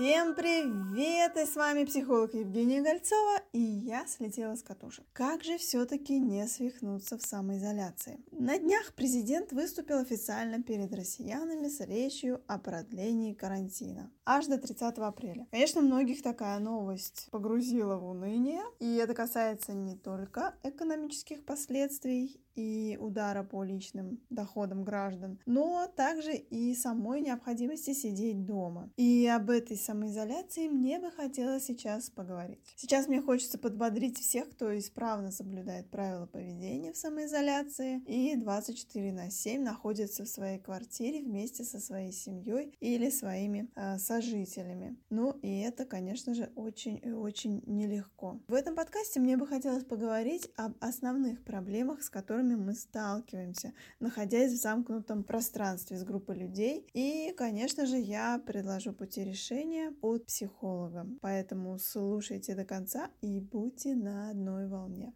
Всем привет! И с вами психолог Евгения Гольцова, и я слетела с катушек. Как же все-таки не свихнуться в самоизоляции? На днях президент выступил официально перед россиянами с речью о продлении карантина. Аж до 30 апреля. Конечно, многих такая новость погрузила в уныние, и это касается не только экономических последствий и удара по личным доходам граждан, но также и самой необходимости сидеть дома. И об этой самоизоляции мне бы хотелось сейчас поговорить. Сейчас мне хочется подбодрить всех, кто исправно соблюдает правила поведения в самоизоляции и 24 на 7 находится в своей квартире вместе со своей семьей или своими э, сожителями. Ну и это, конечно же, очень и очень нелегко. В этом подкасте мне бы хотелось поговорить об основных проблемах, с которыми которыми мы сталкиваемся, находясь в замкнутом пространстве с группой людей. И, конечно же, я предложу пути решения от психолога. Поэтому слушайте до конца и будьте на одной волне.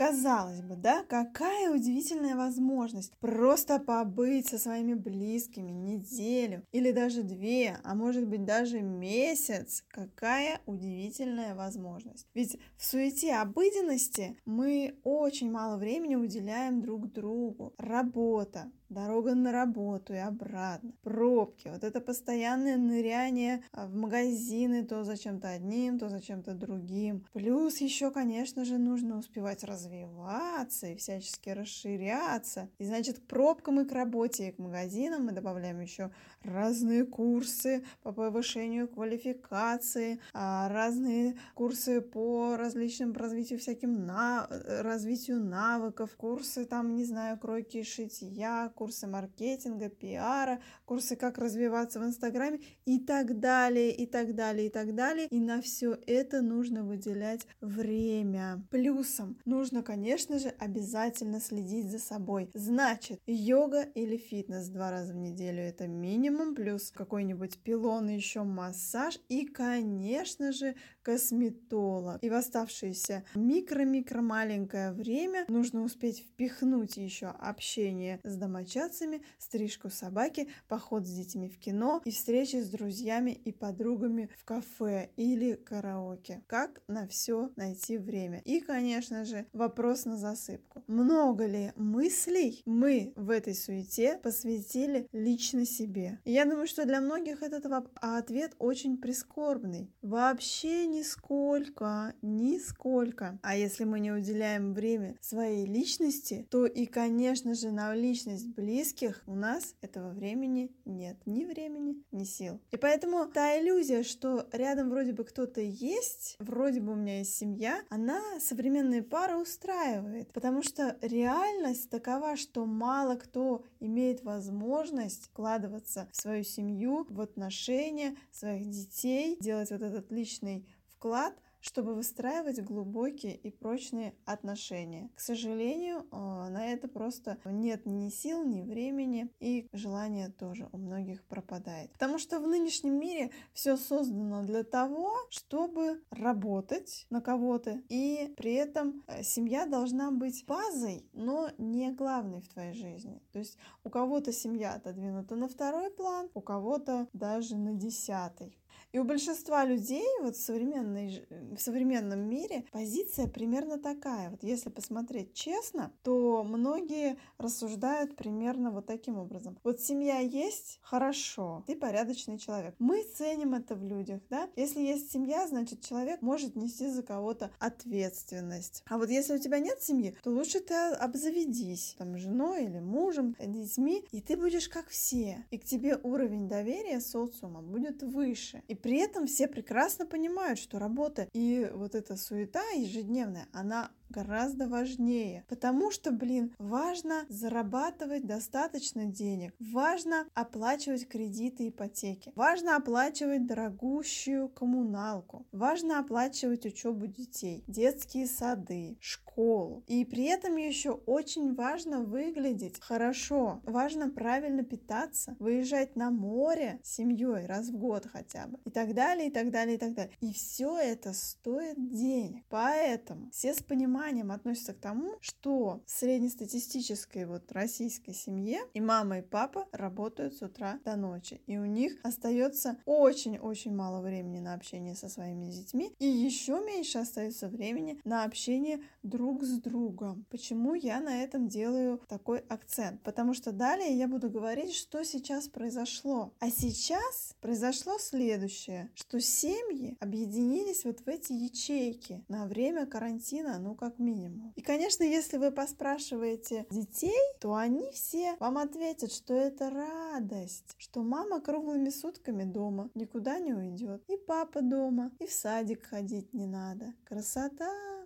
Казалось бы, да, какая удивительная возможность просто побыть со своими близкими неделю или даже две, а может быть даже месяц. Какая удивительная возможность. Ведь в суете обыденности мы очень мало времени уделяем друг другу. Работа, дорога на работу и обратно, пробки, вот это постоянное ныряние а, в магазины то за чем-то одним, то за чем-то другим. Плюс еще, конечно же, нужно успевать развиваться и всячески расширяться. И значит, к пробкам и к работе, и к магазинам мы добавляем еще разные курсы по повышению квалификации, а, разные курсы по различным развитию всяким на развитию навыков, курсы там, не знаю, кройки и шитья, курсы маркетинга, пиара, курсы как развиваться в Инстаграме и так далее, и так далее, и так далее. И на все это нужно выделять время. Плюсом нужно, конечно же, обязательно следить за собой. Значит, йога или фитнес два раза в неделю это минимум, плюс какой-нибудь пилон, еще массаж и, конечно же, косметолог. И в оставшееся микро-микро маленькое время нужно успеть впихнуть еще общение с домочадцами стрижку собаки, поход с детьми в кино и встречи с друзьями и подругами в кафе или караоке. Как на все найти время? И, конечно же, вопрос на засыпку. Много ли мыслей мы в этой суете посвятили лично себе? Я думаю, что для многих этот ответ очень прискорбный. Вообще нисколько, нисколько. А если мы не уделяем время своей личности, то и, конечно же, на личность близких у нас этого времени нет. Ни времени, ни сил. И поэтому та иллюзия, что рядом вроде бы кто-то есть, вроде бы у меня есть семья, она современные пары устраивает. Потому что реальность такова, что мало кто имеет возможность вкладываться в свою семью, в отношения своих детей, делать вот этот личный вклад – чтобы выстраивать глубокие и прочные отношения. К сожалению, э, на это просто нет ни сил, ни времени, и желание тоже у многих пропадает. Потому что в нынешнем мире все создано для того, чтобы работать на кого-то, и при этом э, семья должна быть базой, но не главной в твоей жизни. То есть у кого-то семья отодвинута на второй план, у кого-то даже на десятый. И у большинства людей вот в, современной, в современном мире позиция примерно такая. Вот если посмотреть честно, то многие рассуждают примерно вот таким образом. Вот семья есть, хорошо, ты порядочный человек. Мы ценим это в людях, да? Если есть семья, значит человек может нести за кого-то ответственность. А вот если у тебя нет семьи, то лучше ты обзаведись там женой или мужем, детьми, и ты будешь как все. И к тебе уровень доверия социума будет выше. И при этом все прекрасно понимают, что работа и вот эта суета ежедневная, она гораздо важнее. Потому что, блин, важно зарабатывать достаточно денег, важно оплачивать кредиты, ипотеки, важно оплачивать дорогущую коммуналку, важно оплачивать учебу детей, детские сады, школу. И при этом еще очень важно выглядеть хорошо, важно правильно питаться, выезжать на море с семьей раз в год хотя бы. И так далее, и так далее, и так далее. И все это стоит денег. Поэтому все с пониманием относятся к тому, что в среднестатистической вот российской семье и мама, и папа работают с утра до ночи. И у них остается очень-очень мало времени на общение со своими детьми. И еще меньше остается времени на общение друг с другом. Почему я на этом делаю такой акцент? Потому что далее я буду говорить, что сейчас произошло. А сейчас произошло следующее, что семьи объединились вот в эти ячейки на время карантина, ну как минимум. И, конечно, если вы поспрашиваете детей, то они все вам ответят, что это радость, что мама круглыми сутками дома, никуда не уйдет, и папа дома, и в садик ходить не надо. Красота!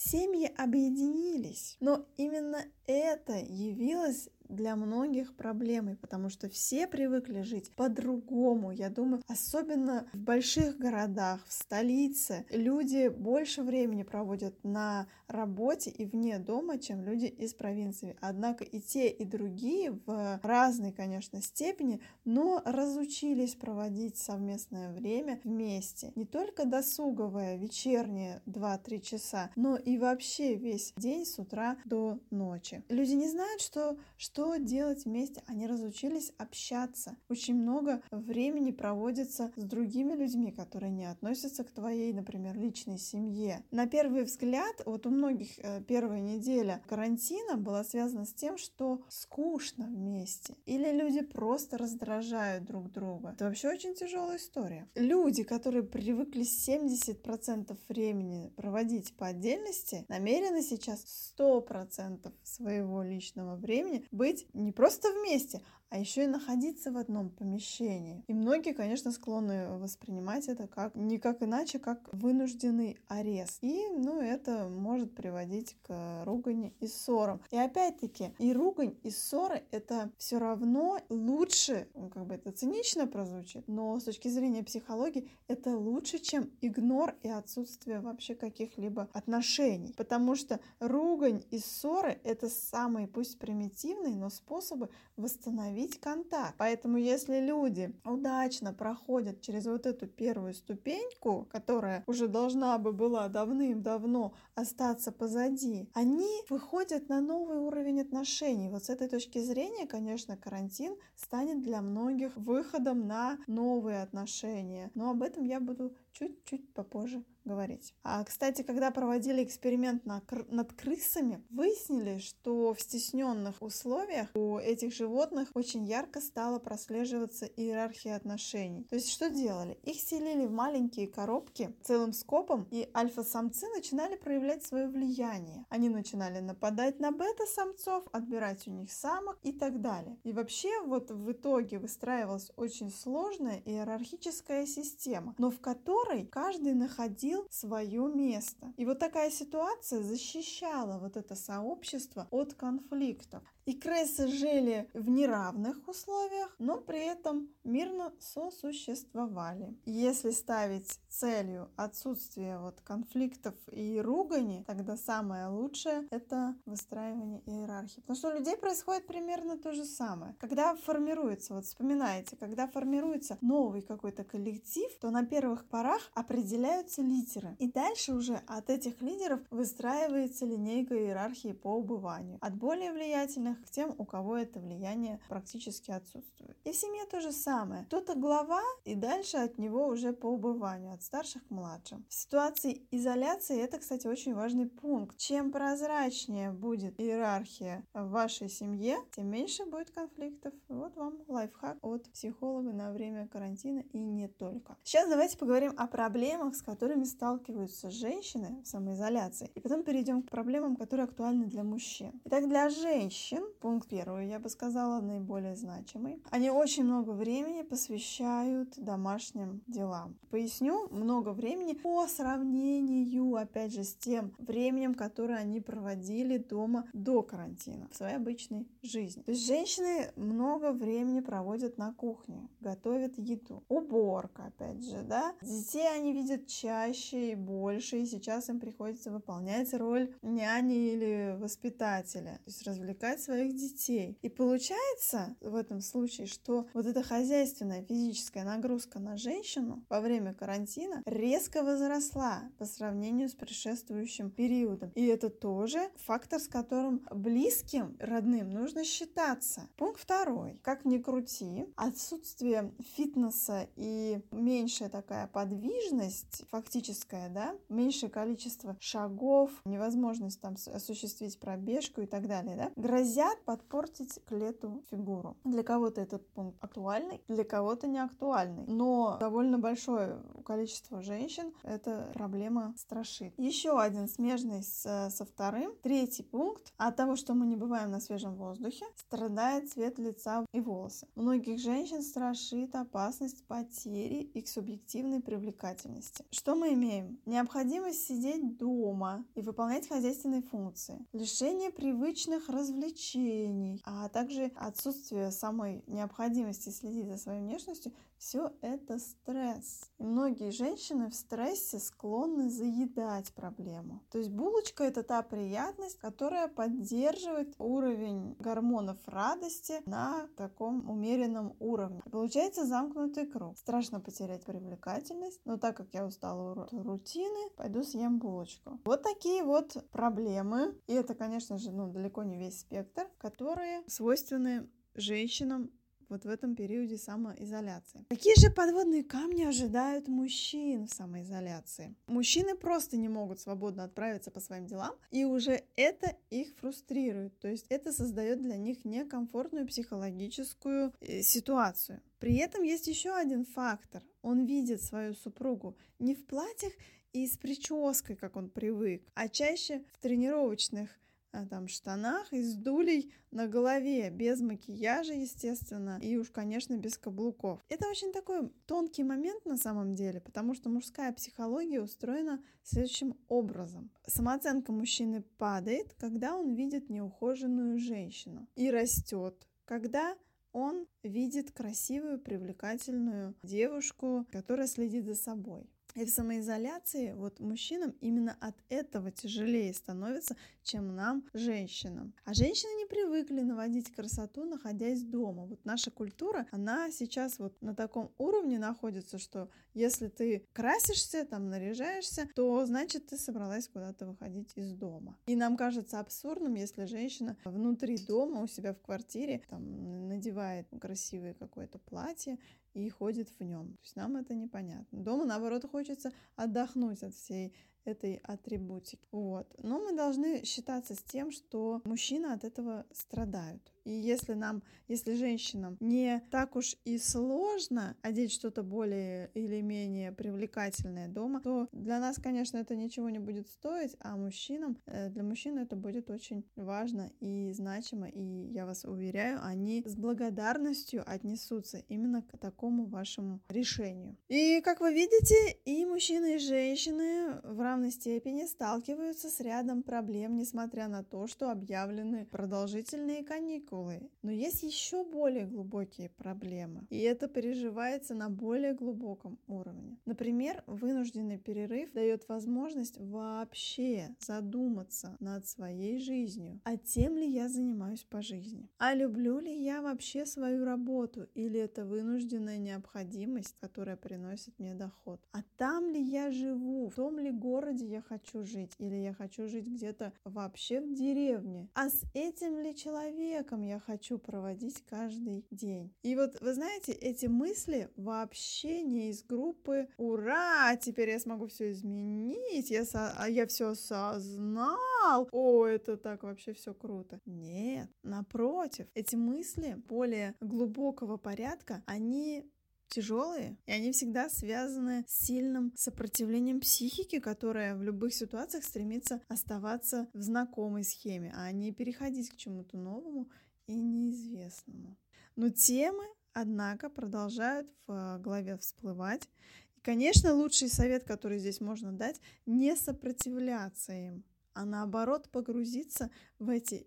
Семьи объединились, но именно это явилось для многих проблемой, потому что все привыкли жить по-другому. Я думаю, особенно в больших городах, в столице, люди больше времени проводят на работе и вне дома, чем люди из провинции. Однако и те, и другие в разной, конечно, степени, но разучились проводить совместное время вместе. Не только досуговое, вечернее 2-3 часа, но и вообще весь день с утра до ночи. Люди не знают, что, что делать вместе. Они разучились общаться. Очень много времени проводится с другими людьми, которые не относятся к твоей, например, личной семье. На первый взгляд, вот у многих э, первая неделя карантина была связана с тем, что скучно вместе. Или люди просто раздражают друг друга. Это вообще очень тяжелая история. Люди, которые привыкли 70% времени проводить по отдельности, намерены сейчас 100% своего личного времени быть не просто вместе, а еще и находиться в одном помещении. И многие, конечно, склонны воспринимать это как не как иначе, как вынужденный арест. И, ну, это может приводить к ругани и ссорам. И опять-таки, и ругань, и ссоры — это все равно лучше, ну, как бы это цинично прозвучит, но с точки зрения психологии это лучше, чем игнор и отсутствие вообще каких-либо отношений. Потому что ругань и ссоры — это самые, пусть примитивные, но способы восстановить установить контакт. Поэтому если люди удачно проходят через вот эту первую ступеньку, которая уже должна бы была давным-давно остаться позади, они выходят на новый уровень отношений. Вот с этой точки зрения, конечно, карантин станет для многих выходом на новые отношения. Но об этом я буду чуть-чуть попозже говорить. А, кстати, когда проводили эксперимент на над крысами, выяснили, что в стесненных условиях у этих животных очень ярко стала прослеживаться иерархия отношений. То есть что делали? Их селили в маленькие коробки целым скопом, и альфа-самцы начинали проявлять свое влияние. Они начинали нападать на бета-самцов, отбирать у них самок и так далее. И вообще вот в итоге выстраивалась очень сложная иерархическая система, но в которой каждый находил находил свое место. И вот такая ситуация защищала вот это сообщество от конфликтов. И крысы жили в неравных условиях, но при этом мирно сосуществовали. Если ставить целью отсутствие вот конфликтов и ругани, тогда самое лучшее это выстраивание иерархии. Потому что у людей происходит примерно то же самое. Когда формируется, вот вспоминайте, когда формируется новый какой-то коллектив, то на первых порах определяются лидеры. И дальше уже от этих лидеров выстраивается линейка иерархии по убыванию. От более влиятельных к тем, у кого это влияние практически отсутствует. И в семье то же самое. Кто-то глава, и дальше от него уже по убыванию, от старших к младшим. В ситуации изоляции это, кстати, очень важный пункт. Чем прозрачнее будет иерархия в вашей семье, тем меньше будет конфликтов. Вот вам лайфхак от психолога на время карантина и не только. Сейчас давайте поговорим о проблемах, с которыми сталкиваются женщины в самоизоляции. И потом перейдем к проблемам, которые актуальны для мужчин. Итак, для женщин пункт первый, я бы сказала, наиболее значимый. Они очень много времени посвящают домашним делам. Поясню, много времени по сравнению, опять же, с тем временем, которое они проводили дома до карантина, в своей обычной жизни. То есть женщины много времени проводят на кухне, готовят еду. Уборка, опять же, да. Детей они видят чаще и больше, и сейчас им приходится выполнять роль няни или воспитателя. То есть развлекать своих своих детей. И получается в этом случае, что вот эта хозяйственная физическая нагрузка на женщину во время карантина резко возросла по сравнению с предшествующим периодом. И это тоже фактор, с которым близким, родным нужно считаться. Пункт второй. Как ни крути, отсутствие фитнеса и меньшая такая подвижность фактическая, да, меньшее количество шагов, невозможность там осуществить пробежку и так далее, да, грозят подпортить к лету фигуру. Для кого-то этот пункт актуальный, для кого-то не актуальный. Но довольно большое количество женщин эта проблема страшит. Еще один смежный с, со вторым. Третий пункт. От того, что мы не бываем на свежем воздухе, страдает цвет лица и волосы. Многих женщин страшит опасность потери их субъективной привлекательности. Что мы имеем? Необходимость сидеть дома и выполнять хозяйственные функции. Лишение привычных развлечений, а также отсутствие самой необходимости следить за своей внешностью все это стресс. И многие женщины в стрессе склонны заедать проблему. То есть булочка это та приятность, которая поддерживает уровень гормонов радости на таком умеренном уровне. Получается замкнутый круг. Страшно потерять привлекательность, но так как я устала от рутины, пойду съем булочку. Вот такие вот проблемы. И это, конечно же, ну, далеко не весь спектр, которые свойственны женщинам вот в этом периоде самоизоляции. Какие же подводные камни ожидают мужчин в самоизоляции? Мужчины просто не могут свободно отправиться по своим делам, и уже это их фрустрирует. То есть это создает для них некомфортную психологическую э, ситуацию. При этом есть еще один фактор. Он видит свою супругу не в платьях и с прической, как он привык, а чаще в тренировочных там штанах и с дулей на голове, без макияжа, естественно, и уж, конечно, без каблуков. Это очень такой тонкий момент на самом деле, потому что мужская психология устроена следующим образом. Самооценка мужчины падает, когда он видит неухоженную женщину, и растет, когда он видит красивую, привлекательную девушку, которая следит за собой. И в самоизоляции вот мужчинам именно от этого тяжелее становится, чем нам, женщинам. А женщины не привыкли наводить красоту, находясь дома. Вот наша культура, она сейчас вот на таком уровне находится, что если ты красишься, там наряжаешься, то значит ты собралась куда-то выходить из дома. И нам кажется абсурдным, если женщина внутри дома у себя в квартире там надевает красивое какое-то платье и ходит в нем. То есть нам это непонятно. Дома, наоборот, хочется отдохнуть от всей этой атрибутики. Вот. Но мы должны считаться с тем, что мужчины от этого страдают. И если нам, если женщинам не так уж и сложно одеть что-то более или менее привлекательное дома, то для нас, конечно, это ничего не будет стоить, а мужчинам, э, для мужчин это будет очень важно и значимо. И я вас уверяю, они с благодарностью отнесутся именно к такому вашему решению. И как вы видите, и мужчины, и женщины в равной степени сталкиваются с рядом проблем, несмотря на то, что объявлены продолжительные каникулы. Но есть еще более глубокие проблемы, и это переживается на более глубоком уровне. Например, вынужденный перерыв дает возможность вообще задуматься над своей жизнью, а тем ли я занимаюсь по жизни, а люблю ли я вообще свою работу, или это вынужденная необходимость, которая приносит мне доход, а там ли я живу, в том ли городе я хочу жить, или я хочу жить где-то вообще в деревне, а с этим ли человеком я хочу проводить каждый день. И вот, вы знаете, эти мысли вообще не из группы «Ура! Теперь я смогу все изменить! Я, со... А я все осознал! О, это так вообще все круто!» Нет, напротив, эти мысли более глубокого порядка, они тяжелые, и они всегда связаны с сильным сопротивлением психики, которая в любых ситуациях стремится оставаться в знакомой схеме, а не переходить к чему-то новому и неизвестному. Но темы, однако, продолжают в голове всплывать. И, конечно, лучший совет, который здесь можно дать, не сопротивляться им, а наоборот погрузиться в эти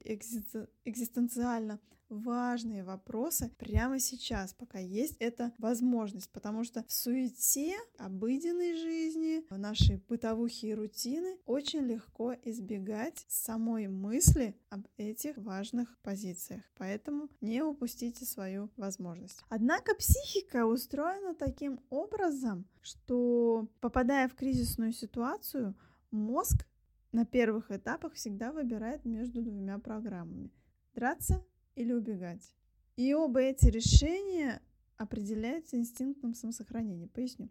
экзистенциально важные вопросы прямо сейчас, пока есть эта возможность, потому что в суете обыденной жизни, в нашей бытовухе и рутины очень легко избегать самой мысли об этих важных позициях. Поэтому не упустите свою возможность. Однако психика устроена таким образом, что попадая в кризисную ситуацию, мозг на первых этапах всегда выбирает между двумя программами. Драться или убегать. И оба эти решения определяются инстинктом самосохранения. Поясню.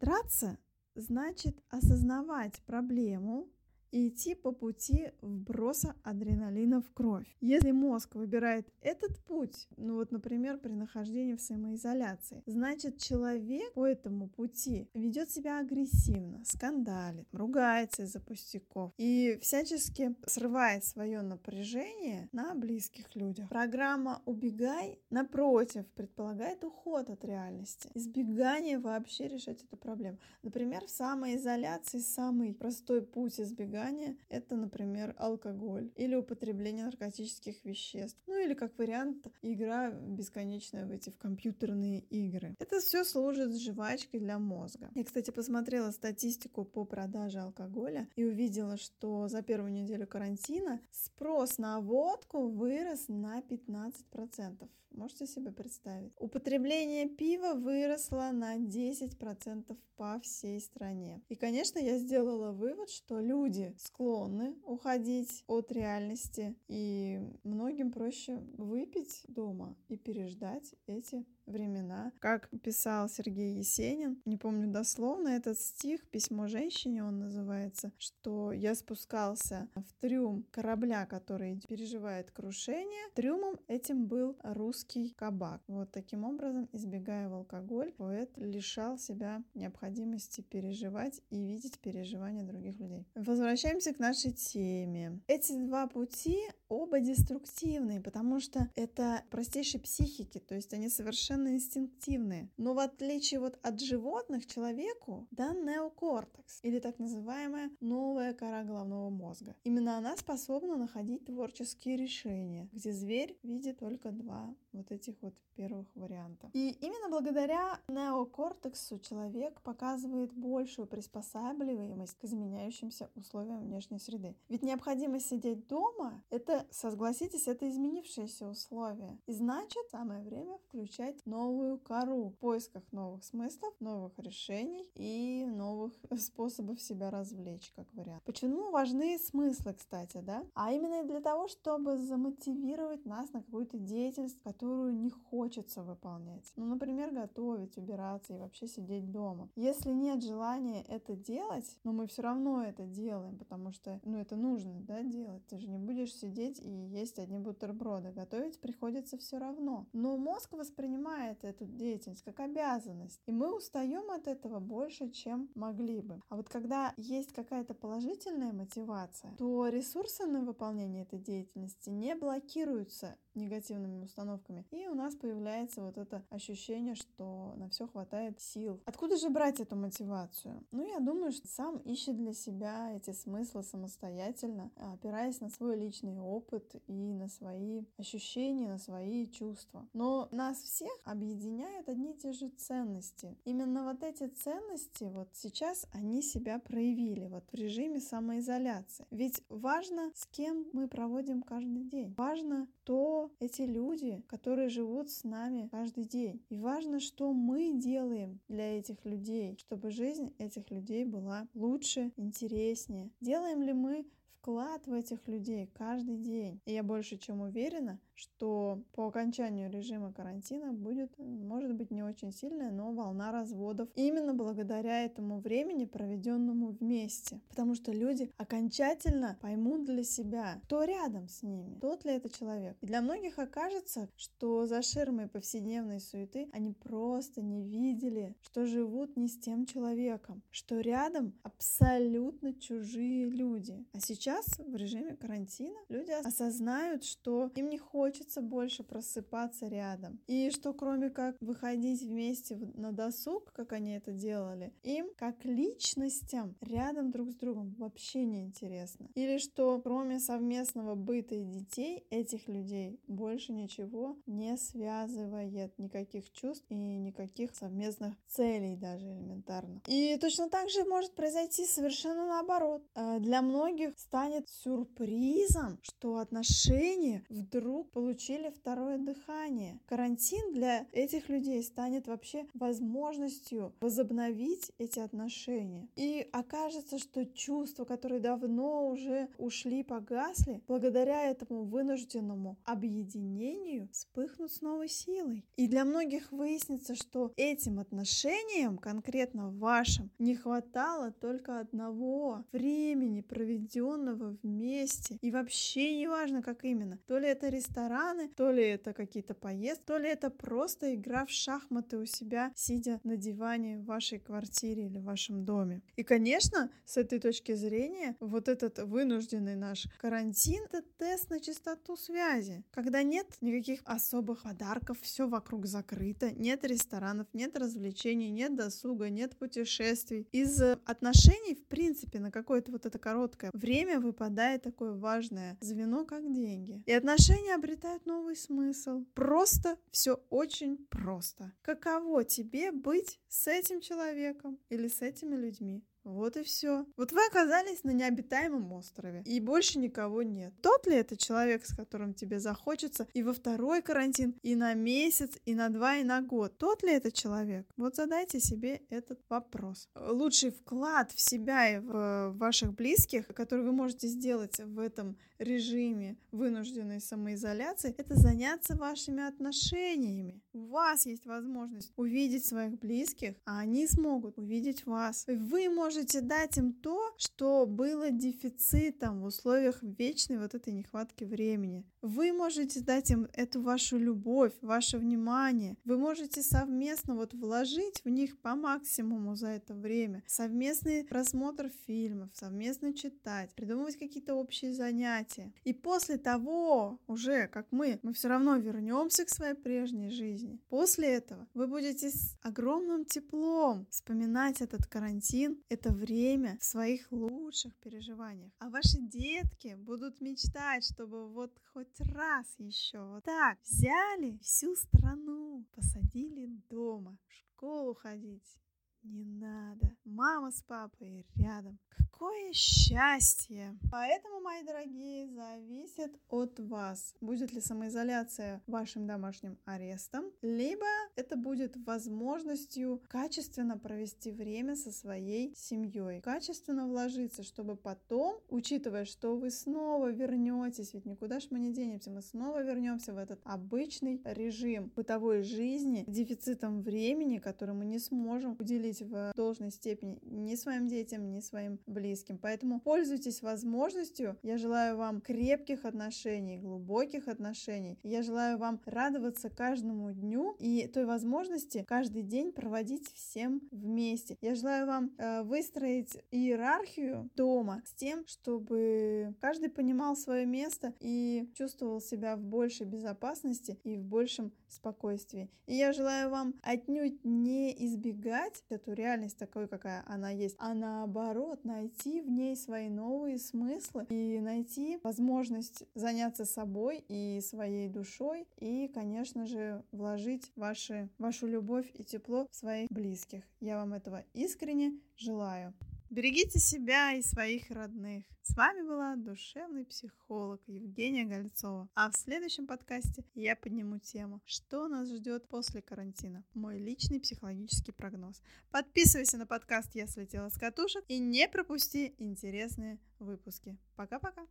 Драться значит осознавать проблему, и идти по пути вброса адреналина в кровь. Если мозг выбирает этот путь, ну вот, например, при нахождении в самоизоляции, значит человек по этому пути ведет себя агрессивно, скандалит, ругается из-за пустяков и всячески срывает свое напряжение на близких людях. Программа «Убегай» напротив предполагает уход от реальности, избегание вообще решать эту проблему. Например, в самоизоляции самый простой путь избегания избегания – это, например, алкоголь или употребление наркотических веществ. Ну или как вариант игра бесконечная в эти в компьютерные игры. Это все служит жвачкой для мозга. Я, кстати, посмотрела статистику по продаже алкоголя и увидела, что за первую неделю карантина спрос на водку вырос на 15%. Можете себе представить? Употребление пива выросло на 10% по всей стране. И, конечно, я сделала вывод, что люди склонны уходить от реальности, и многим проще выпить дома и переждать эти времена. Как писал Сергей Есенин, не помню дословно этот стих, письмо женщине он называется, что я спускался в трюм корабля, который переживает крушение. Трюмом этим был русский кабак. Вот таким образом, избегая алкоголь, поэт лишал себя необходимости переживать и видеть переживания других людей. Возвращаемся к нашей теме. Эти два пути оба деструктивные, потому что это простейшие психики, то есть они совершенно инстинктивные. Но в отличие вот от животных, человеку дан неокортекс, или так называемая новая кора головного мозга. Именно она способна находить творческие решения, где зверь видит только два вот этих вот первых вариантов. И именно благодаря неокортексу человек показывает большую приспосабливаемость к изменяющимся условиям внешней среды. Ведь необходимость сидеть дома — это согласитесь, это изменившиеся условия. И значит, самое время включать новую кору в поисках новых смыслов, новых решений и новых способов себя развлечь, как вариант. Почему важны смыслы, кстати, да? А именно для того, чтобы замотивировать нас на какую-то деятельность, которую не хочется выполнять. Ну, например, готовить, убираться и вообще сидеть дома. Если нет желания это делать, но мы все равно это делаем, потому что, ну, это нужно, да, делать. Ты же не будешь сидеть и есть одни бутерброды. Готовить приходится все равно. Но мозг воспринимает эту деятельность как обязанность. И мы устаем от этого больше, чем могли бы. А вот когда есть какая-то положительная мотивация, то ресурсы на выполнение этой деятельности не блокируются негативными установками. И у нас появляется вот это ощущение, что на все хватает сил. Откуда же брать эту мотивацию? Ну, я думаю, что сам ищет для себя эти смыслы самостоятельно, опираясь на свой личный опыт и на свои ощущения, на свои чувства. Но нас всех объединяют одни и те же ценности. Именно вот эти ценности, вот сейчас они себя проявили вот в режиме самоизоляции. Ведь важно, с кем мы проводим каждый день. Важно то, эти люди, которые живут с нами каждый день. И важно, что мы делаем для этих людей, чтобы жизнь этих людей была лучше, интереснее. Делаем ли мы вклад в этих людей каждый день. И я больше чем уверена, что по окончанию режима карантина будет, может быть, не очень сильная, но волна разводов именно благодаря этому времени, проведенному вместе. Потому что люди окончательно поймут для себя, кто рядом с ними, тот ли это человек. И для многих окажется, что за ширмой повседневной суеты они просто не видели, что живут не с тем человеком, что рядом абсолютно чужие люди. А сейчас сейчас в режиме карантина люди осознают, что им не хочется больше просыпаться рядом. И что кроме как выходить вместе на досуг, как они это делали, им как личностям рядом друг с другом вообще не интересно. Или что кроме совместного быта и детей этих людей больше ничего не связывает, никаких чувств и никаких совместных целей даже элементарно. И точно так же может произойти совершенно наоборот. Э, для многих станет сюрпризом, что отношения вдруг получили второе дыхание. Карантин для этих людей станет вообще возможностью возобновить эти отношения. И окажется, что чувства, которые давно уже ушли, погасли, благодаря этому вынужденному объединению вспыхнут с новой силой. И для многих выяснится, что этим отношениям, конкретно вашим, не хватало только одного времени, проведенного вместе. И вообще не важно, как именно. То ли это рестораны, то ли это какие-то поездки, то ли это просто игра в шахматы у себя, сидя на диване в вашей квартире или в вашем доме. И, конечно, с этой точки зрения, вот этот вынужденный наш карантин — это тест на чистоту связи. Когда нет никаких особых подарков, все вокруг закрыто, нет ресторанов, нет развлечений, нет досуга, нет путешествий. Из отношений, в принципе, на какое-то вот это короткое время выпадает такое важное звено, как деньги. И отношения обретают новый смысл. Просто все очень просто. Каково тебе быть с этим человеком или с этими людьми? Вот и все. Вот вы оказались на необитаемом острове, и больше никого нет. Тот ли это человек, с которым тебе захочется и во второй карантин, и на месяц, и на два, и на год? Тот ли это человек? Вот задайте себе этот вопрос. Лучший вклад в себя и в ваших близких, который вы можете сделать в этом режиме вынужденной самоизоляции, это заняться вашими отношениями. У вас есть возможность увидеть своих близких, а они смогут увидеть вас. Вы можете дать им то, что было дефицитом в условиях вечной вот этой нехватки времени. Вы можете дать им эту вашу любовь, ваше внимание. Вы можете совместно вот вложить в них по максимуму за это время. Совместный просмотр фильмов, совместно читать, придумывать какие-то общие занятия. И после того, уже как мы, мы все равно вернемся к своей прежней жизни. После этого вы будете с огромным теплом вспоминать этот карантин, это время в своих лучших переживаниях. А ваши детки будут мечтать, чтобы вот хоть раз еще вот так взяли всю страну, посадили дома, в школу ходить, не надо. Мама с папой рядом. Какое счастье! Поэтому, мои дорогие, зависит от вас, будет ли самоизоляция вашим домашним арестом, либо это будет возможностью качественно провести время со своей семьей, качественно вложиться, чтобы потом, учитывая, что вы снова вернетесь, ведь никуда ж мы не денемся, мы снова вернемся в этот обычный режим бытовой жизни, дефицитом времени, который мы не сможем уделить в должной степени ни своим детям, ни своим близким. Поэтому пользуйтесь возможностью. Я желаю вам крепких отношений, глубоких отношений. Я желаю вам радоваться каждому дню и той возможности каждый день проводить всем вместе. Я желаю вам э, выстроить иерархию дома с тем, чтобы каждый понимал свое место и чувствовал себя в большей безопасности и в большем спокойствии. И я желаю вам отнюдь не избегать эту реальность такой, какая она есть, а наоборот найти в ней свои новые смыслы и найти возможность заняться собой и своей душой и, конечно же, вложить ваши, вашу любовь и тепло в своих близких. Я вам этого искренне желаю. Берегите себя и своих родных. С вами была душевный психолог Евгения Гольцова. А в следующем подкасте я подниму тему, что нас ждет после карантина. Мой личный психологический прогноз. Подписывайся на подкаст «Я слетела с катушек» и не пропусти интересные выпуски. Пока-пока!